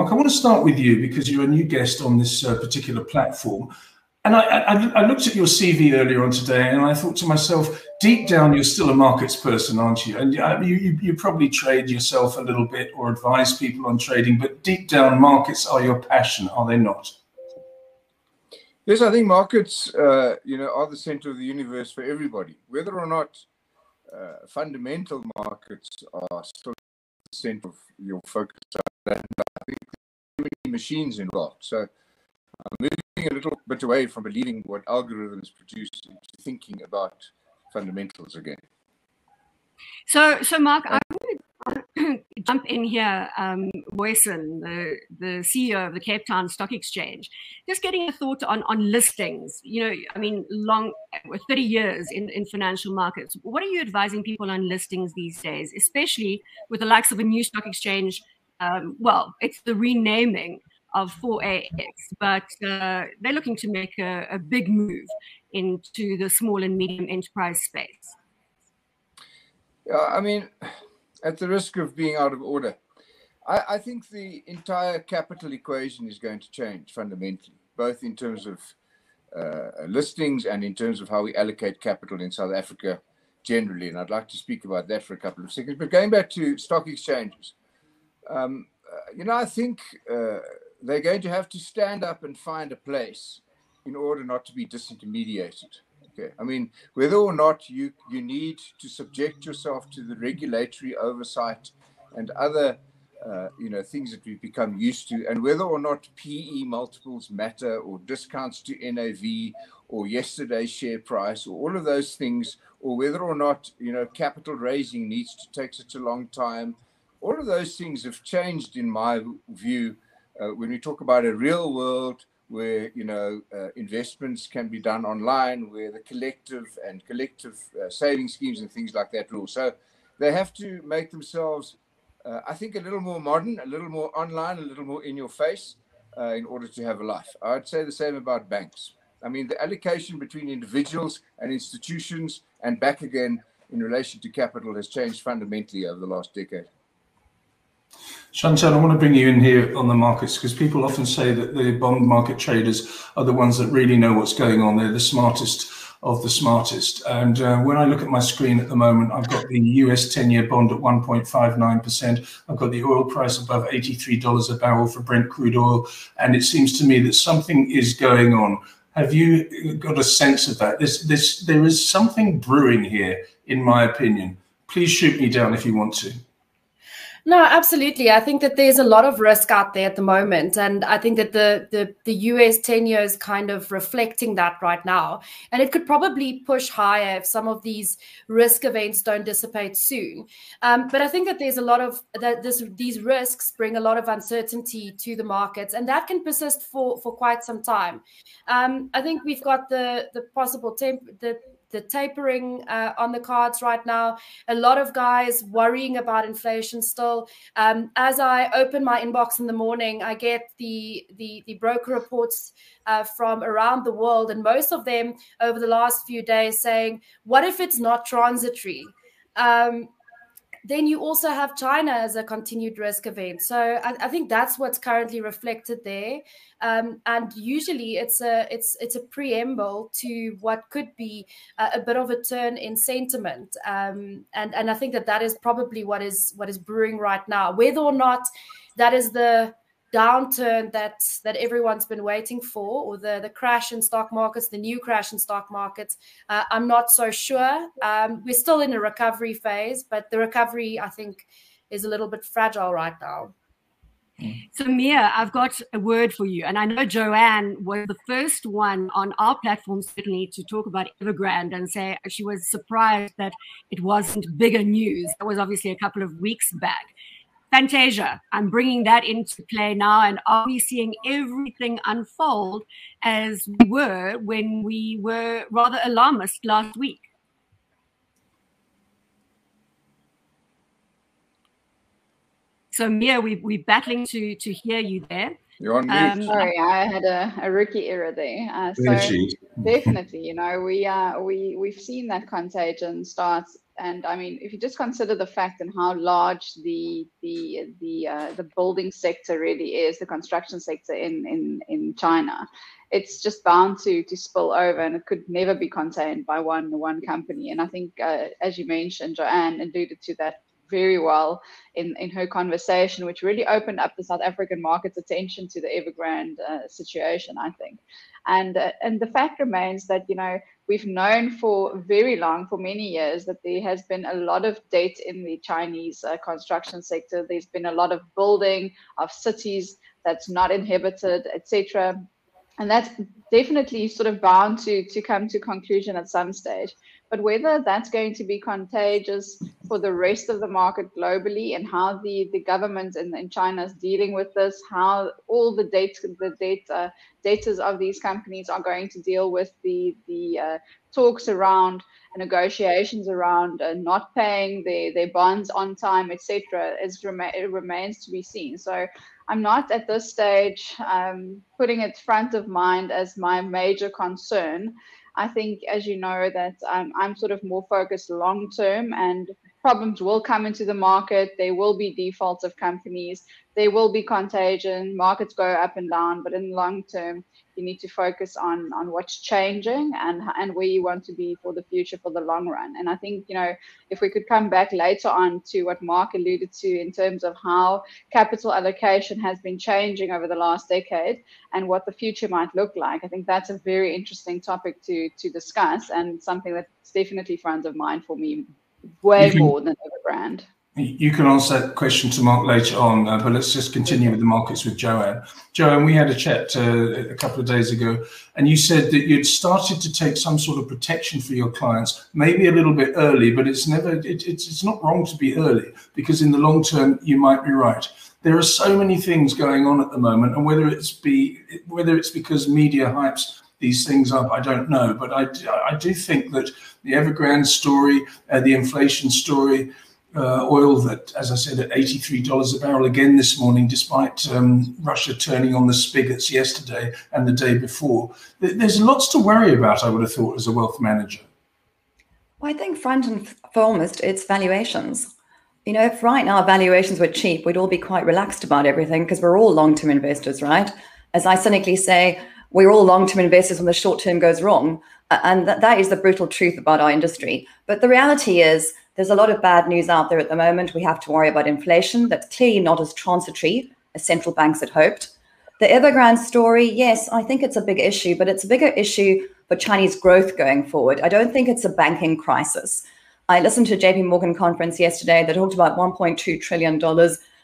Mark, I want to start with you because you're a new guest on this uh, particular platform. And I, I, I, looked at your CV earlier on today, and I thought to myself, deep down, you're still a markets person, aren't you? And uh, you, you, you, probably trade yourself a little bit or advise people on trading, but deep down, markets are your passion, are they not? Yes, I think markets, uh, you know, are the center of the universe for everybody. Whether or not uh, fundamental markets are still the center of your focus, I think many machines involved. So I'm moving a little bit away from believing what algorithms produce into thinking about fundamentals again. So, so Mark, I would jump in here, um, Boyson, the, the CEO of the Cape Town Stock Exchange, just getting a thought on, on listings. You know, I mean, long, 30 years in, in financial markets. What are you advising people on listings these days, especially with the likes of a new stock exchange? Um, well, it's the renaming of 4AX, but uh, they're looking to make a, a, big move into the small and medium enterprise space. Yeah, I mean, at the risk of being out of order, I, I think the entire capital equation is going to change fundamentally, both in terms of uh, listings and in terms of how we allocate capital in South Africa generally. And I'd like to speak about that for a couple of seconds. But going back to stock exchanges, um, uh, you know, I think uh, they're going to have to stand up and find a place in order not to be disintermediated. Okay, I mean, whether or not you you need to subject yourself to the regulatory oversight and other uh, you know things that we've become used to, and whether or not PE multiples matter, or discounts to NAV, or yesterday's share price, or all of those things, or whether or not you know capital raising needs to take such a long time, all of those things have changed in my view uh, when we talk about a real world where you know uh, investments can be done online, where the collective and collective uh, saving schemes and things like that rule. So they have to make themselves, uh, I think, a little more modern, a little more online, a little more in your face, uh, in order to have a life. I'd say the same about banks. I mean, the allocation between individuals and institutions and back again in relation to capital has changed fundamentally over the last decade. Chantal, I want to bring you in here on the markets because people often say that the bond market traders are the ones that really know what's going on. They're the smartest of the smartest. And uh, when I look at my screen at the moment, I've got the US 10 year bond at 1.59%. I've got the oil price above $83 a barrel for Brent crude oil. And it seems to me that something is going on. Have you got a sense of that? This, this, there is something brewing here, in my opinion. Please shoot me down if you want to. No, absolutely. I think that there's a lot of risk out there at the moment, and I think that the the, the US ten year is kind of reflecting that right now, and it could probably push higher if some of these risk events don't dissipate soon. Um, but I think that there's a lot of that this these risks bring a lot of uncertainty to the markets, and that can persist for for quite some time. Um, I think we've got the the possible temp the the tapering uh, on the cards right now. A lot of guys worrying about inflation still. Um, as I open my inbox in the morning, I get the the, the broker reports uh, from around the world, and most of them over the last few days saying, "What if it's not transitory?" Um, then you also have China as a continued risk event. So I, I think that's what's currently reflected there. Um, and usually it's a it's it's a preamble to what could be a, a bit of a turn in sentiment. Um, and and I think that that is probably what is what is brewing right now. Whether or not that is the downturn that that everyone's been waiting for, or the the crash in stock markets, the new crash in stock markets. Uh, I'm not so sure. Um, we're still in a recovery phase, but the recovery, I think, is a little bit fragile right now. So, Mia, I've got a word for you. And I know Joanne was the first one on our platform, certainly, to talk about Evergrande and say she was surprised that it wasn't bigger news. That was obviously a couple of weeks back. Fantasia, I'm bringing that into play now. And are we seeing everything unfold as we were when we were rather alarmist last week? So Mia, we we're battling to to hear you there. You're on mute. Um, Sorry, I had a, a rookie error there. Uh, so definitely, you know, we uh we we've seen that contagion start And I mean, if you just consider the fact and how large the the the uh, the building sector really is, the construction sector in in in China, it's just bound to to spill over, and it could never be contained by one one company. And I think, uh, as you mentioned, Joanne alluded to that very well in, in her conversation, which really opened up the South African market's attention to the Evergrande uh, situation, I think. And uh, and the fact remains that you know we've known for very long, for many years, that there has been a lot of debt in the Chinese uh, construction sector. There's been a lot of building of cities that's not inhabited, etc. And that's definitely sort of bound to to come to conclusion at some stage. But whether that's going to be contagious for the rest of the market globally and how the, the government in, in China is dealing with this, how all the data, the data, debtors of these companies are going to deal with the, the uh, talks around negotiations around uh, not paying their, their bonds on time, etc., is it remains to be seen. So I'm not at this stage um, putting it front of mind as my major concern. I think, as you know, that um, I'm sort of more focused long term and problems will come into the market. There will be defaults of companies. There will be contagion. Markets go up and down, but in the long term, you need to focus on on what's changing and and where you want to be for the future for the long run. And I think you know if we could come back later on to what Mark alluded to in terms of how capital allocation has been changing over the last decade and what the future might look like, I think that's a very interesting topic to to discuss and something that's definitely front of mind for me way more than Evergrande. You can answer that question to Mark later on, uh, but let's just continue with the markets with Joanne. Joanne, we had a chat uh, a couple of days ago, and you said that you'd started to take some sort of protection for your clients, maybe a little bit early, but it's never it, it's it's not wrong to be early because in the long term you might be right. There are so many things going on at the moment, and whether it's be whether it's because media hypes these things up, I don't know, but I I do think that the Evergrande story, uh, the inflation story oil that, as I said, at $83 a barrel again this morning, despite um, Russia turning on the spigots yesterday and the day before. There's lots to worry about, I would have thought, as a wealth manager. Well, I think front and foremost, it's valuations. You know, if right now valuations were cheap, we'd all be quite relaxed about everything because we're all long term investors, right? As I cynically say, we're all long term investors when the short term goes wrong. And that, that is the brutal truth about our industry. But the reality is, there's a lot of bad news out there at the moment. We have to worry about inflation. That's clearly not as transitory as central banks had hoped. The Evergrande story, yes, I think it's a big issue, but it's a bigger issue for Chinese growth going forward. I don't think it's a banking crisis. I listened to a JP Morgan conference yesterday that talked about $1.2 trillion.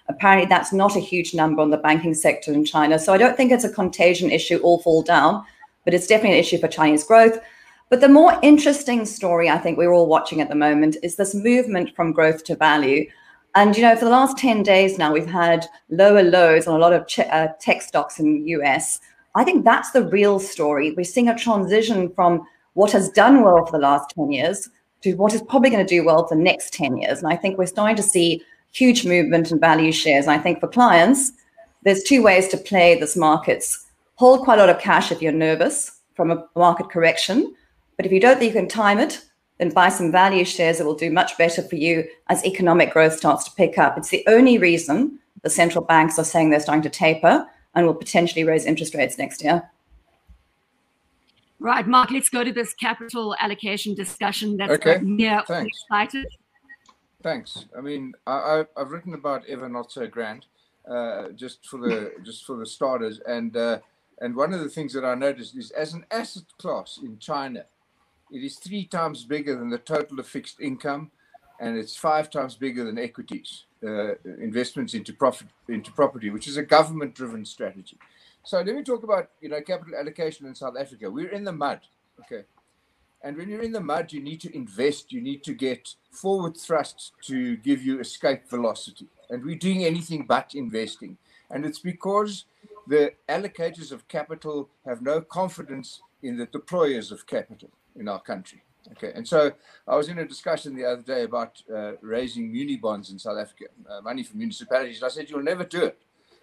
Apparently, that's not a huge number on the banking sector in China. So I don't think it's a contagion issue, all fall down, but it's definitely an issue for Chinese growth. But the more interesting story I think we're all watching at the moment is this movement from growth to value. And you know, for the last 10 days now, we've had lower lows on a lot of ch- uh, tech stocks in the US. I think that's the real story. We're seeing a transition from what has done well for the last 10 years to what is probably going to do well for the next 10 years. And I think we're starting to see huge movement in value shares. And I think for clients, there's two ways to play this markets. Hold quite a lot of cash if you're nervous from a market correction but if you don't think you can time it, then buy some value shares that will do much better for you as economic growth starts to pick up. It's the only reason the central banks are saying they're starting to taper and will potentially raise interest rates next year. Right, Mark, let's go to this capital allocation discussion that's okay. near Thanks. excited. Thanks. I mean, I, have written about Ever Not So Grand, uh, just for the just for the starters, and uh, and one of the things that I noticed is as an asset class in China, it is three times bigger than the total of fixed income, and it's five times bigger than equities uh, investments into profit into property, which is a government-driven strategy. So let me talk about you know capital allocation in South Africa. We're in the mud, okay, and when you're in the mud, you need to invest. You need to get forward thrust to give you escape velocity, and we're doing anything but investing, and it's because the allocators of capital have no confidence in the deployers of capital in our country. Okay, and so I was in a discussion the other day about uh, raising muni bonds in South Africa, uh, money for municipalities. I said, you'll never do it.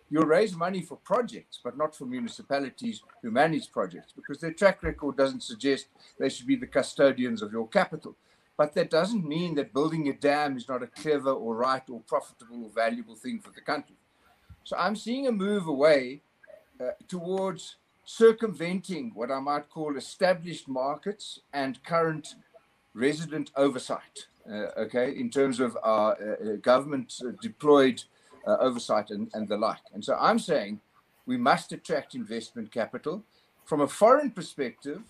You'll raise money for projects, but not for municipalities who manage projects because their track record doesn't suggest they should be the custodians of your capital. But that doesn't mean that building a dam is not a clever or right or profitable or valuable thing for the country. So I'm seeing a move away uh, towards circumventing what I might call established markets and current resident oversight. Uh, okay, in terms of our uh, uh government uh, deployed uh, oversight and, and the like. And so I'm saying we must attract investment capital. From a foreign perspective,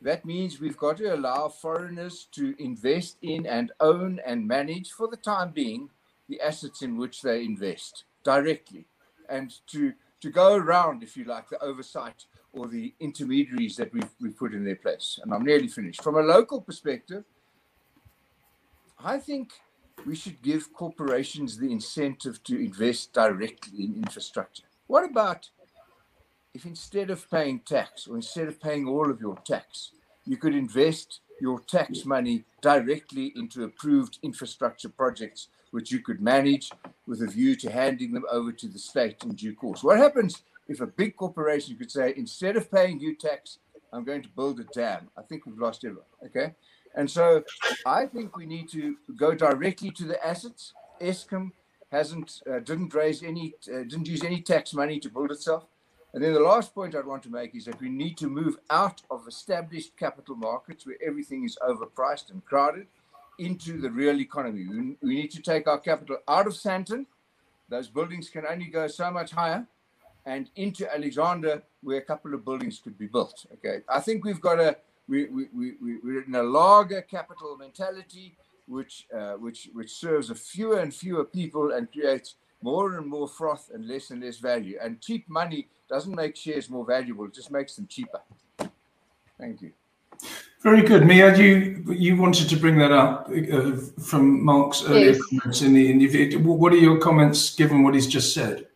that means we've got to allow foreigners to invest in and own and manage for the time being the assets in which they invest directly and to to go around, if you like, the oversight or the intermediaries that we've, we've put in their place. And I'm nearly finished. From a local perspective, I think we should give corporations the incentive to invest directly in infrastructure. What about if instead of paying tax or instead of paying all of your tax, you could invest your tax money directly into approved infrastructure projects which you could manage with a view to handing them over to the state in due course. What happens if a big corporation could say, instead of paying you tax, I'm going to build a dam? I think we've lost everyone. Okay. And so I think we need to go directly to the assets. Eskom hasn't, uh, didn't raise any, uh, didn't use any tax money to build itself. And then the last point I'd want to make is that we need to move out of established capital markets where everything is overpriced and crowded into the real economy. We, we need to take our capital out of Sandton. Those buildings can only go so much higher and into Alexandra, where a couple of buildings could be built. Okay. I think we've got a, we, we, we, we're in a larger capital mentality, which, uh, which, which serves a fewer and fewer people and creates more and more froth and less and less value. And cheap money doesn't make shares more valuable, it just makes them cheaper. Thank you. Very good, Mia. You you wanted to bring that up uh, from Mark's earlier yes. comments in the interview. What are your comments given what he's just said?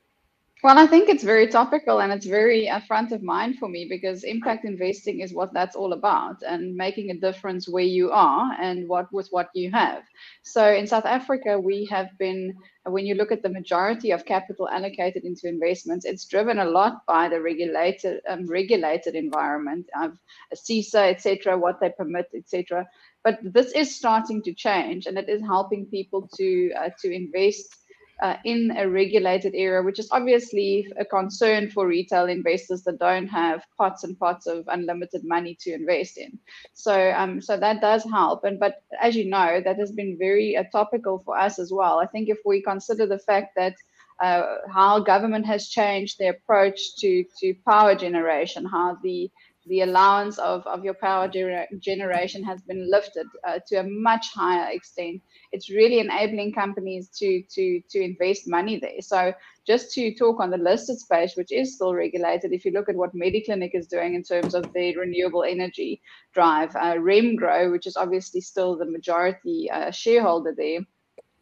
Well, I think it's very topical and it's very uh, front of mind for me because impact investing is what that's all about and making a difference where you are and what with what you have. So in South Africa, we have been, when you look at the majority of capital allocated into investments, it's driven a lot by the regulated um, regulated environment of CISA, etc., what they permit, etc. But this is starting to change and it is helping people to uh, to invest uh, in a regulated area, which is obviously a concern for retail investors that don't have pots and pots of unlimited money to invest in. So, um, so that does help. And but as you know, that has been very uh, topical for us as well. I think if we consider the fact that uh, how government has changed their approach to to power generation, how the the allowance of, of your power gener- generation has been lifted uh, to a much higher extent. It's really enabling companies to, to, to invest money there. So, just to talk on the listed space, which is still regulated, if you look at what Mediclinic is doing in terms of the renewable energy drive, uh, Remgro, which is obviously still the majority uh, shareholder there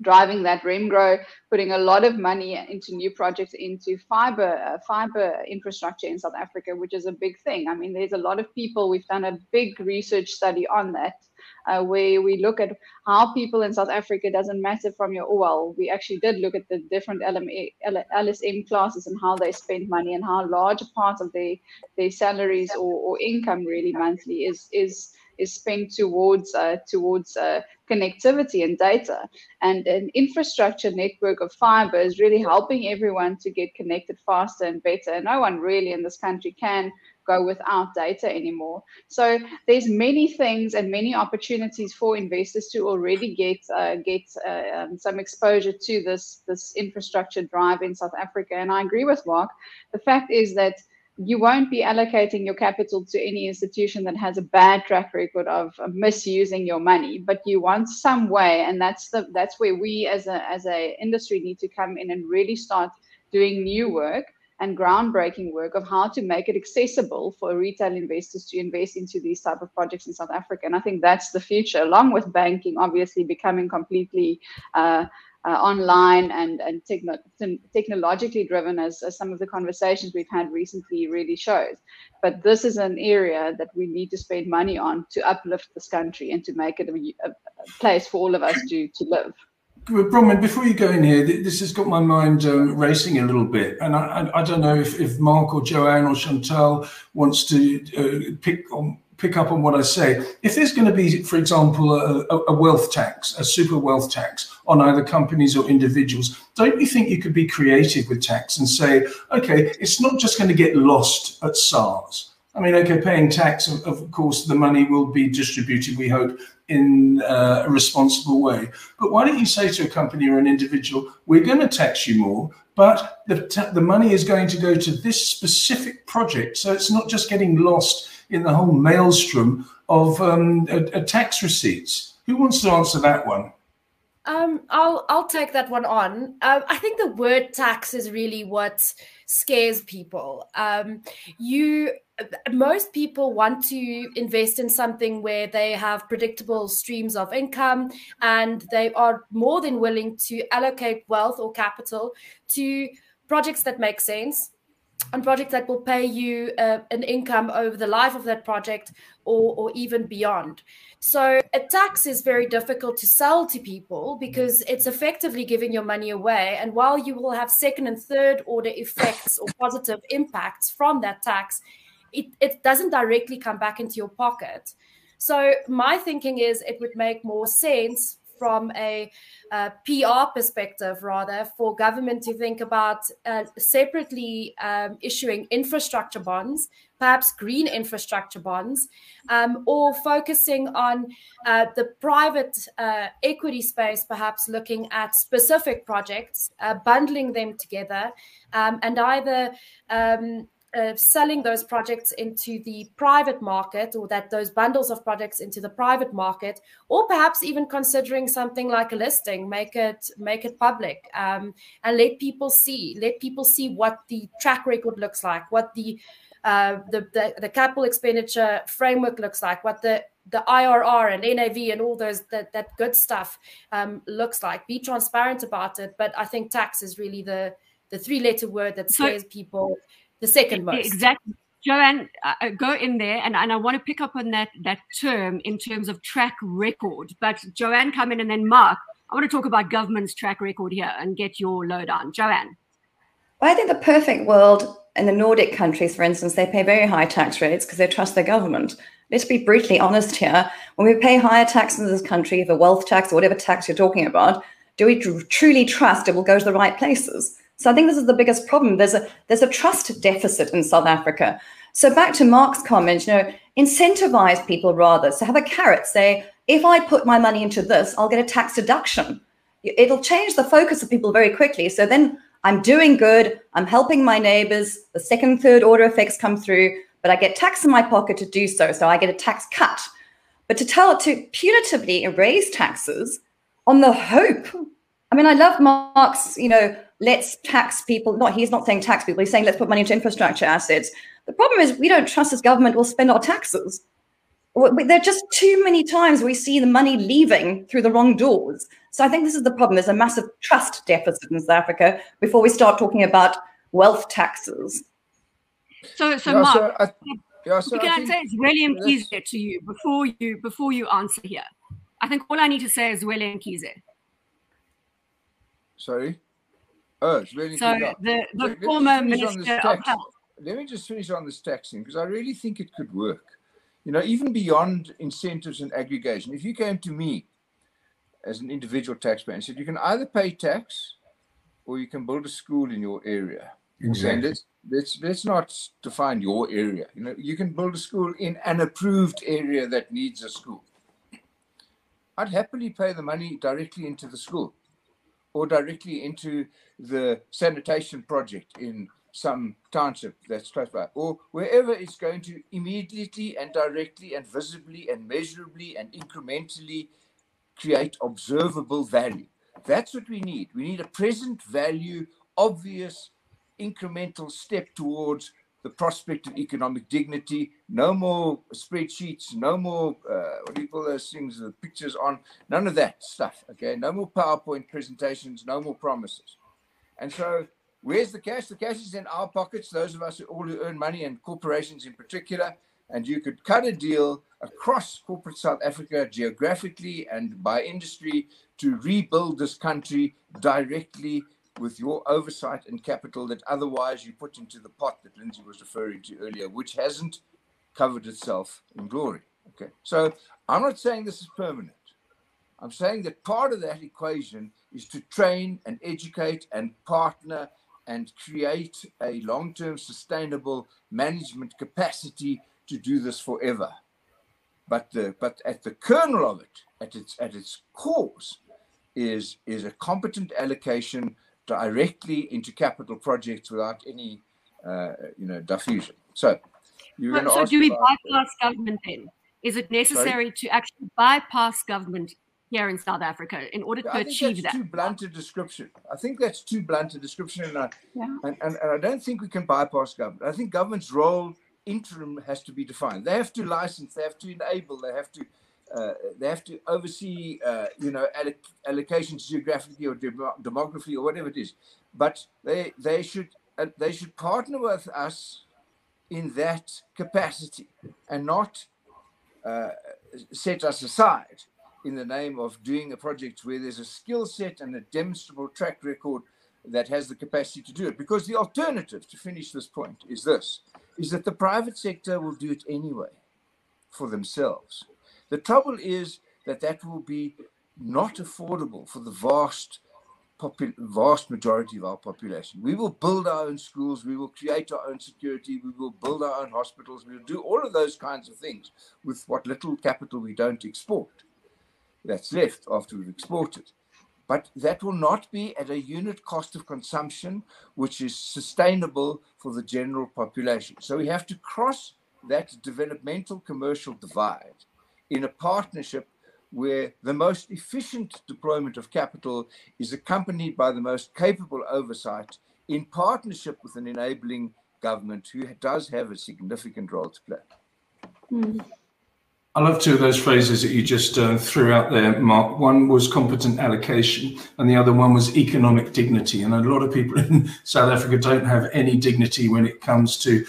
driving that Remgro, putting a lot of money into new projects into fiber uh, fiber infrastructure in South Africa, which is a big thing. I mean, there's a lot of people. We've done a big research study on that, uh, where we look at how people in South Africa doesn't matter from your well. We actually did look at the different LMA, LSM classes and how they spend money and how large a part of their their salaries or, or income really monthly is is is spent towards uh, towards uh, connectivity and data. And an infrastructure network of fiber is really helping everyone to get connected faster and better. No one really in this country can go without data anymore. So there's many things and many opportunities for investors to already get uh, get uh, um, some exposure to this this infrastructure drive in South Africa. And I agree with Mark. The fact is that you won't be allocating your capital to any institution that has a bad track record of, misusing your money but you want some way and that's the that's where we as a as a industry need to come in and really start doing new work and groundbreaking work of how to make it accessible for retail investors to invest into these type of projects in South Africa. And I think that's the future, along with banking obviously becoming completely uh, uh, online and, and techno- technologically driven, as, as some of the conversations we've had recently really shows. But this is an area that we need to spend money on to uplift this country and to make it a, a place for all of us to, to live. Bronwyn, before you go in here, this has got my mind um, racing a little bit, and I, I, I, don't know if, if Mark or Joanne or Chantal wants to uh, pick on pick up on what I say. If there's going to be, for example, a, a, wealth tax, a super wealth tax on either companies or individuals, don't you think you could be creative with tax and say, okay, it's not just going to get lost at SARS. I mean, okay, paying tax, of, of course, the money will be distributed, we hope, in uh, a responsible way. But why don't you say to a company or an individual, we're going to tax you more, but the, the money is going to go to this specific project. So it's not just getting lost in the whole maelstrom of um, tax receipts. Who wants to answer that one? Um, I'll I'll take that one on. Um, I think the word tax is really what scares people. Um, you most people want to invest in something where they have predictable streams of income and they are more than willing to allocate wealth or capital to projects that make sense and projects that will pay you uh, an income over the life of that project or, or even beyond. So a tax is very difficult to sell to people because it's effectively giving your money away. And while you will have second and third order effects or positive impacts from that tax, it, it doesn't directly come back into your pocket. So my thinking is it would make more sense from a, a PR perspective, rather, for government to think about uh, separately um, issuing infrastructure bonds, perhaps green infrastructure bonds, um, or focusing on uh, the private uh, equity space, perhaps looking at specific projects, uh, bundling them together, um, and either um, uh, selling those projects into the private market or that those bundles of projects into the private market or perhaps even considering something like a listing make it make it public um, and let people see let people see what the track record looks like what the uh, the, the, the capital expenditure framework looks like what the the IRR and NAV and all those that, that good stuff um, looks like. Be transparent about it, but I think tax is really the the three letter word that scares so, people the second most. Exactly. Joanne, uh, uh, go in there, and, and I want to pick up on that that term in terms of track record. But Joanne, come in, and then Mark. I want to talk about government's track record here and get your load on, Joanne. Well, I think the perfect world in the Nordic countries, for instance, they pay very high tax rates because they trust their government. Let's be brutally honest here. When we pay higher taxes in this country, the wealth tax or whatever tax you're talking about, do we truly trust it will go to the right places? So I think this is the biggest problem. There's a there's a trust deficit in South Africa. So back to Mark's comment, you know, incentivize people rather. So have a carrot. Say, if I put my money into this, I'll get a tax deduction. It'll change the focus of people very quickly. So then I'm doing good. I'm helping my neighbors. The second, third order effects come through, but I get tax in my pocket to do so. So I get a tax cut. But to tell it to punitively raise taxes on the hope. I mean, I love Mark's, you know, let's tax people. Not he's not saying tax people. He's saying let's put money into infrastructure assets. The problem is we don't trust this government will spend our taxes. There are just too many times we see the money leaving through the wrong doors. So I think this is the problem. There's a massive trust deficit in South Africa before we start talking about wealth taxes. So, so yeah, Mark, so I, yeah, so can I, I say it's Zweli Mkhize to you before you before you answer here? I think all I need to say is Zweli Mkhize. Sorry. Oh, it's really so the, the former minister of health. Let me just finish on this taxing because I really think it could work. You know, even beyond incentives and aggregation, if you came to me as an individual taxpayer and said you can either pay tax or you can build a school in your area. Exactly. let's, let's let's not define your area. You know, you can build a school in an approved area that needs a school. I'd happily pay the money directly into the school or directly into the sanitation project in some township that's close by, or wherever it's going to immediately and directly and visibly and measurably and incrementally create observable value. That's what we need. We need a present value, obvious, incremental step towards the prospect of economic dignity. No more spreadsheets, no more, uh, what do you call those things, the pictures on, none of that stuff. Okay. No more PowerPoint presentations, no more promises. And so, where's the cash? The cash is in our pockets, those of us who all who earn money and corporations in particular. And you could cut a deal across corporate South Africa geographically and by industry to rebuild this country directly with your oversight and capital that otherwise you put into the pot that Lindsay was referring to earlier, which hasn't covered itself in glory. Okay, so I'm not saying this is permanent. I'm saying that part of that equation is to train and educate and partner and create a long term sustainable management capacity to do this forever. But, the, but at the kernel of it, at its, at its cause, is, is a competent allocation directly into capital projects without any uh, you know diffusion. So, you're so, so do we bypass government then? Is it necessary Sorry? to actually bypass government here in South Africa in order to achieve that? Too blunt a description. I think that's too blunt a description, and I, yeah. and, and, and I don't think we can bypass government. I think government's role interim has to be defined. They have to license, they have to enable, they have to uh, they have to oversee, uh, you know, alloc- allocations geographically or dem- demography or whatever it is. But they they should uh, they should partner with us in that capacity and not uh, set us aside in the name of doing a project where there's a skill set and a demonstrable track record that has the capacity to do it. Because the alternative, to finish this point, is this is that the private sector will do it anyway for themselves. The trouble is that that will be not affordable for the vast popul- vast majority of our population. We will build our own schools, we will create our own security, we will build our own hospitals, we will do all of those kinds of things with what little capital we don't export that's left after we've exported. But that will not be at a unit cost of consumption which is sustainable for the general population. So we have to cross that developmental commercial divide in a partnership where the most efficient deployment of capital is accompanied by the most capable oversight in partnership with an enabling government who does have a significant role to play. Mm. I love two of those phrases that you just uh, threw out there, Mark. One was competent allocation, and the other one was economic dignity. And a lot of people in South Africa don't have any dignity when it comes to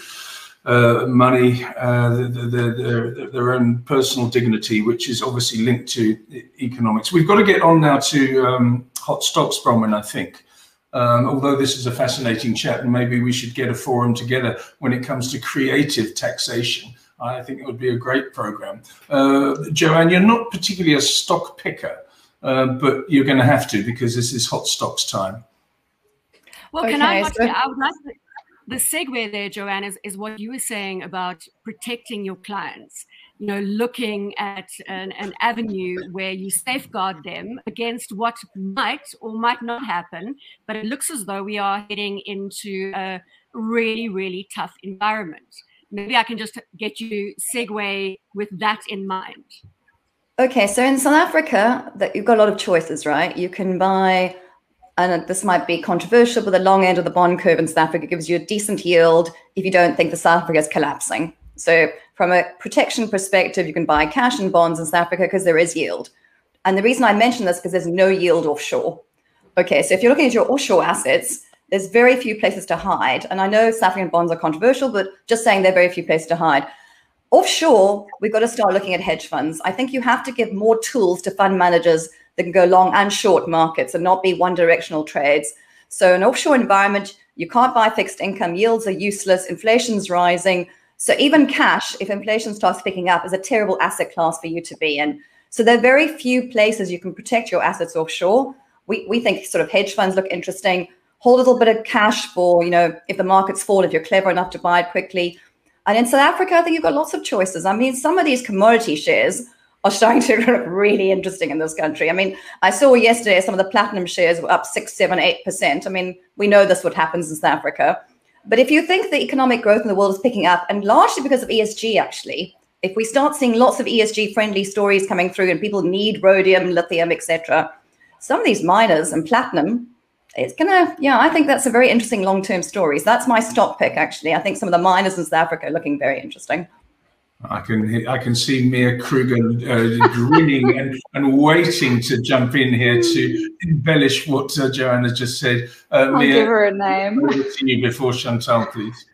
money, uh, the, the, the, their own personal dignity, which is obviously linked to economics. We've got to get on now to um, hot stocks, Bronwyn, I think. Um, although this is a fascinating chat, and maybe we should get a forum together when it comes to creative taxation I think it would be a great program. Uh, Joanne, you're not particularly a stock picker, uh, but you're going to have to because this is hot stocks time. Well, okay, can I, so- I would like to, the segue there, Joanne, is, is what you were saying about protecting your clients. You know, looking at an, an avenue where you safeguard them against what might or might not happen, but it looks as though we are heading into a really, really tough environment maybe I can just get you segue with that in mind. Okay, so in South Africa, that you've got a lot of choices, right? You can buy, and this might be controversial, but the long end of the bond curve in South Africa gives you a decent yield if you don't think the South Africa is collapsing. So from a protection perspective, you can buy cash and bonds in South Africa because there is yield. And the reason I mention this because there's no yield offshore. Okay, so if you're looking at your offshore assets, there's very few places to hide. And I know South African bonds are controversial, but just saying there are very few places to hide. Offshore, we've got to start looking at hedge funds. I think you have to give more tools to fund managers that can go long and short markets and not be one directional trades. So, an offshore environment, you can't buy fixed income, yields are useless, inflation's rising. So, even cash, if inflation starts picking up, is a terrible asset class for you to be in. So, there are very few places you can protect your assets offshore. We, we think sort of hedge funds look interesting hold a little bit of cash for, you know, if the markets fall, if you're clever enough to buy it quickly. And in South Africa, I think you've got lots of choices. I mean, some of these commodity shares are starting to look really interesting in this country. I mean, I saw yesterday some of the platinum shares were up six, seven, eight percent. I mean, we know this what happens in South Africa. But if you think the economic growth in the world is picking up, and largely because of ESG, actually, if we start seeing lots of ESG friendly stories coming through and people need rhodium, lithium, etc., some of these miners and platinum it's gonna yeah i think that's a very interesting long-term story so that's my stock pick actually i think some of the miners in south africa are looking very interesting I can I can see Mia Kruger uh, grinning and, and waiting to jump in here to embellish what uh, Joanna just said. Uh, I'll Mia, give her a name. To you before Chantal, please.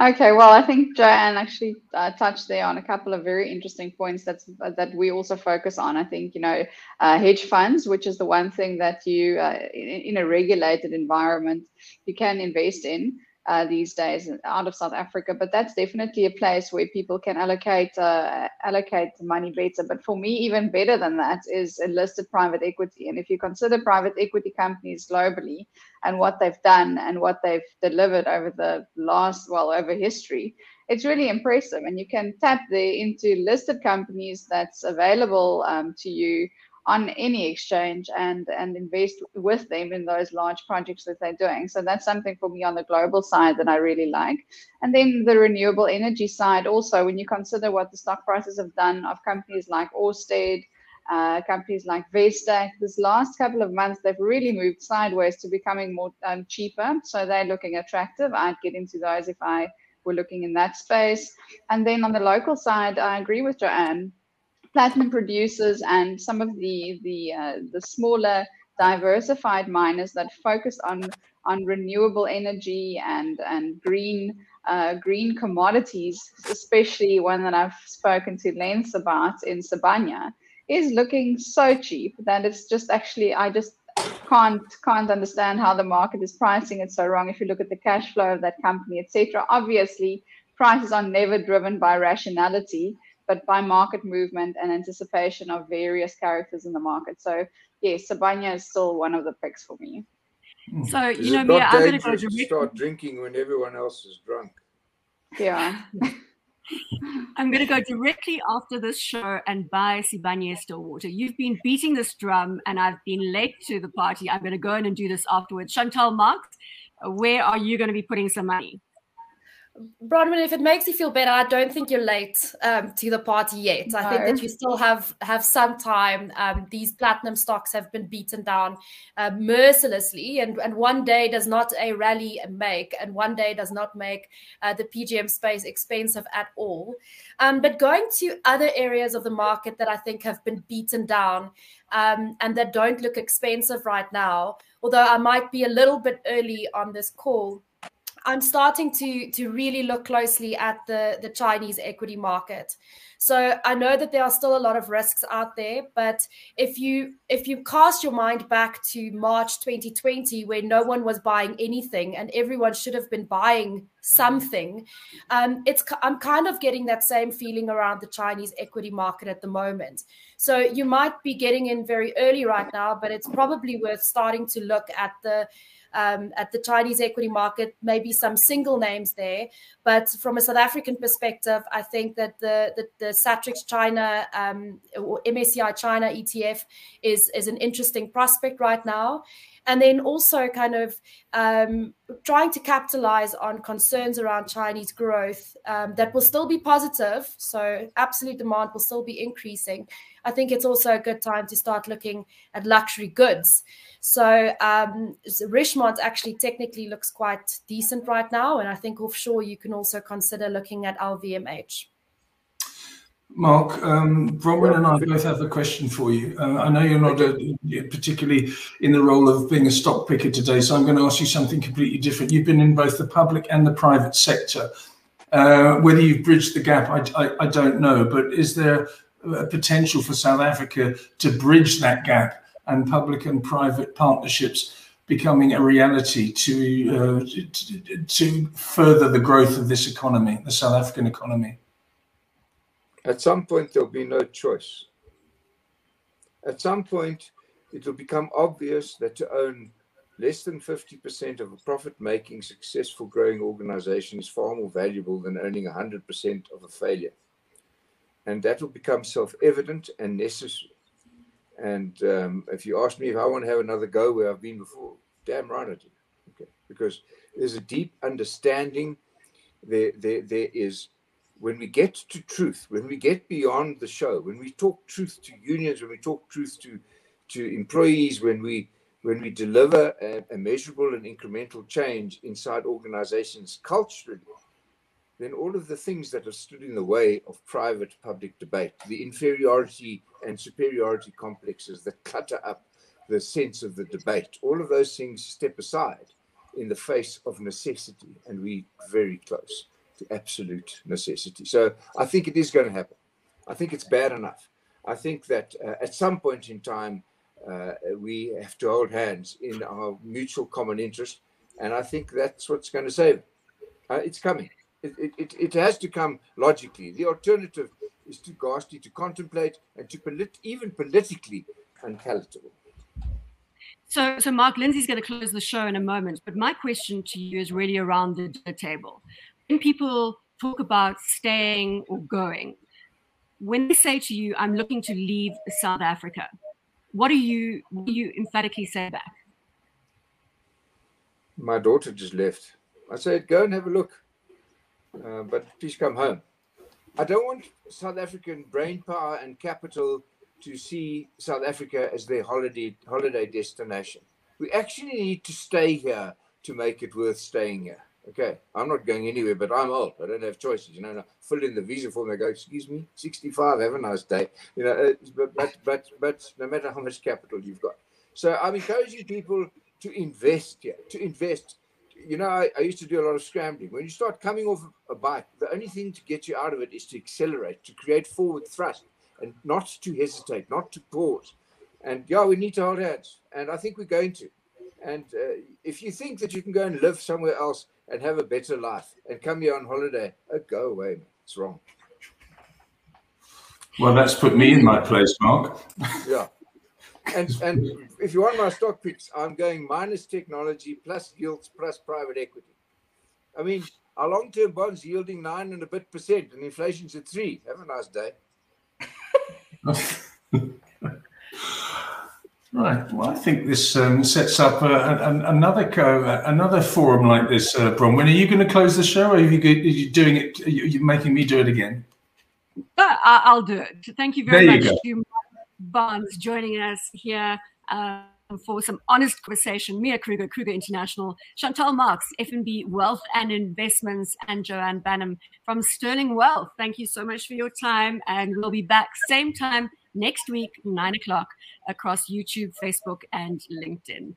Okay, well, I think Joanne actually uh, touched there on a couple of very interesting points that's that we also focus on. I think you know uh, hedge funds, which is the one thing that you uh, in, in, a regulated environment you can invest in. Uh, these days out of South Africa. But that's definitely a place where people can allocate uh, allocate money better. But for me, even better than that is listed private equity. And if you consider private equity companies globally and what they've done and what they've delivered over the last well over history, it's really impressive. And you can tap there into listed companies that's available um, to you on any exchange and and invest with them in those large projects that they're doing. So that's something for me on the global side that I really like. And then the renewable energy side also, when you consider what the stock prices have done of companies like Orsted, uh, companies like Vestas, this last couple of months they've really moved sideways to becoming more um, cheaper. So they're looking attractive. I'd get into those if I were looking in that space. And then on the local side, I agree with Joanne platinum producers and some of the the uh, the smaller diversified miners that focus on on renewable energy and and green uh, green commodities, especially one that I've spoken to Lens about in Sibanye, is looking so cheap that it's just actually I just can't can't understand how the market is pricing it so wrong. If you look at the cash flow of that company, etc. Obviously, prices are never driven by rationality but by market movement and anticipation of various characters in the market. So yes, Sibanye is still one of the picks for me. Hmm. So you is know, Mia, I'm going to go directly. Start drinking when everyone else is drunk. Yeah. I'm going to go directly after this show and buy Sibanye Stillwater. You've been beating this drum, and I've been late to the party. I'm going to go in and do this afterwards. Chantal Marx, where are you going to be putting some money? Bronwyn, if it makes you feel better, I don't think you're late um, to the party yet. No. I think that you still have have some time. Um, these platinum stocks have been beaten down uh, mercilessly, and, and one day does not a rally make, and one day does not make uh, the PGM space expensive at all. Um, but going to other areas of the market that I think have been beaten down um, and that don't look expensive right now, although I might be a little bit early on this call I'm starting to to really look closely at the the Chinese equity market. So I know that there are still a lot of risks out there, but if you if you cast your mind back to March 2020, where no one was buying anything and everyone should have been buying something, um, it's I'm kind of getting that same feeling around the Chinese equity market at the moment. So you might be getting in very early right now, but it's probably worth starting to look at the um, at the Chinese equity market, maybe some single names there. But from a South African perspective, I think that the the, the Satrix China um, or MSCI China ETF is is an interesting prospect right now and then also kind of um, trying to capitalize on concerns around Chinese growth um, that will still be positive. So, absolute demand will still be increasing. I think it's also a good time to start looking at luxury goods. So, um, Richemont actually technically looks quite decent right now. And I think offshore, you can also consider looking at LVMH. Mark, um, Bronwyn and I both have a question for you. Uh, I know you're not a, particularly in the role of being a stock picker today, so I'm going to ask you something completely different. You've been in both the public and the private sector. Uh, whether you've bridged the gap, I, I, I, don't know, but is there a potential for South Africa to bridge that gap and public and private partnerships becoming a reality to, uh, to, to further the growth of this economy, the South African economy? At some point, there'll be no choice. At some point, it will become obvious that to own less than 50% of a profit making, successful growing organization is far more valuable than owning 100% of a failure. And that will become self evident and necessary. And um, if you ask me if I want to have another go where I've been before, damn right I do. Okay. Because there's a deep understanding, there, there, there is when we get to truth, when we get beyond the show, when we talk truth to unions, when we talk truth to to employees, when we when we deliver a, a measurable and incremental change inside organizations culturally, then all of the things that have stood in the way of private public debate, the inferiority and superiority complexes that clutter up the sense of the debate, all of those things step aside in the face of necessity, and we very close to absolute necessity. So I think it is going to happen. I think it's bad enough. I think that uh, at some point in time, uh, we have to hold hands in our mutual common interest. And I think that's what's going to save. Uh, it's coming. It, it, it has to come logically. The alternative is too ghastly to contemplate and to polit- even politically unpalatable. So, so Mark Lindsay's going to close the show in a moment, but my question to you is really around the dinner table. When people talk about staying or going, when they say to you, "I'm looking to leave South Africa," what do you what do you emphatically say back? My daughter just left. I said, "Go and have a look, uh, but please come home." I don't want South African brain power and capital to see South Africa as their holiday holiday destination. We actually need to stay here to make it worth staying here. Okay, I'm not going anywhere, but I'm old. I don't have choices. You know, I fill in the visa form. They go, "Excuse me, 65. Have a nice day." You know, uh, but but but but no matter how much capital you've got, so I'm encouraging people to invest here. To invest. You know, I, I used to do a lot of scrambling. When you start coming off a bike, the only thing to get you out of it is to accelerate, to create forward thrust and not to hesitate, not to pause. And yeah, we need to hold hands, and I think we're going to. And uh, if you think that you can go and live somewhere else and have a better life and come here on holiday, oh, go away, man. It's wrong. Well, that's put me in my place, Mark. yeah. And and if you want my stock picks, I'm going minus technology plus yields plus private equity. I mean, our long-term bonds yielding nine and a bit percent, and inflation's at three. Have a nice day. Right. Well, I think this um, sets up uh, an, another co- another forum like this, uh, Bronwyn. Are you going to close the show, or are you, are you doing it? Are you making me do it again? Uh, I'll do it. Thank you very much to Barnes joining us here uh, for some honest conversation. Mia Kruger, Kruger International, Chantal Marx, FNB Wealth and Investments, and Joanne Baynham from Sterling Wealth. Thank you so much for your time, and we'll be back same time next week, nine o'clock, across YouTube, Facebook, and LinkedIn.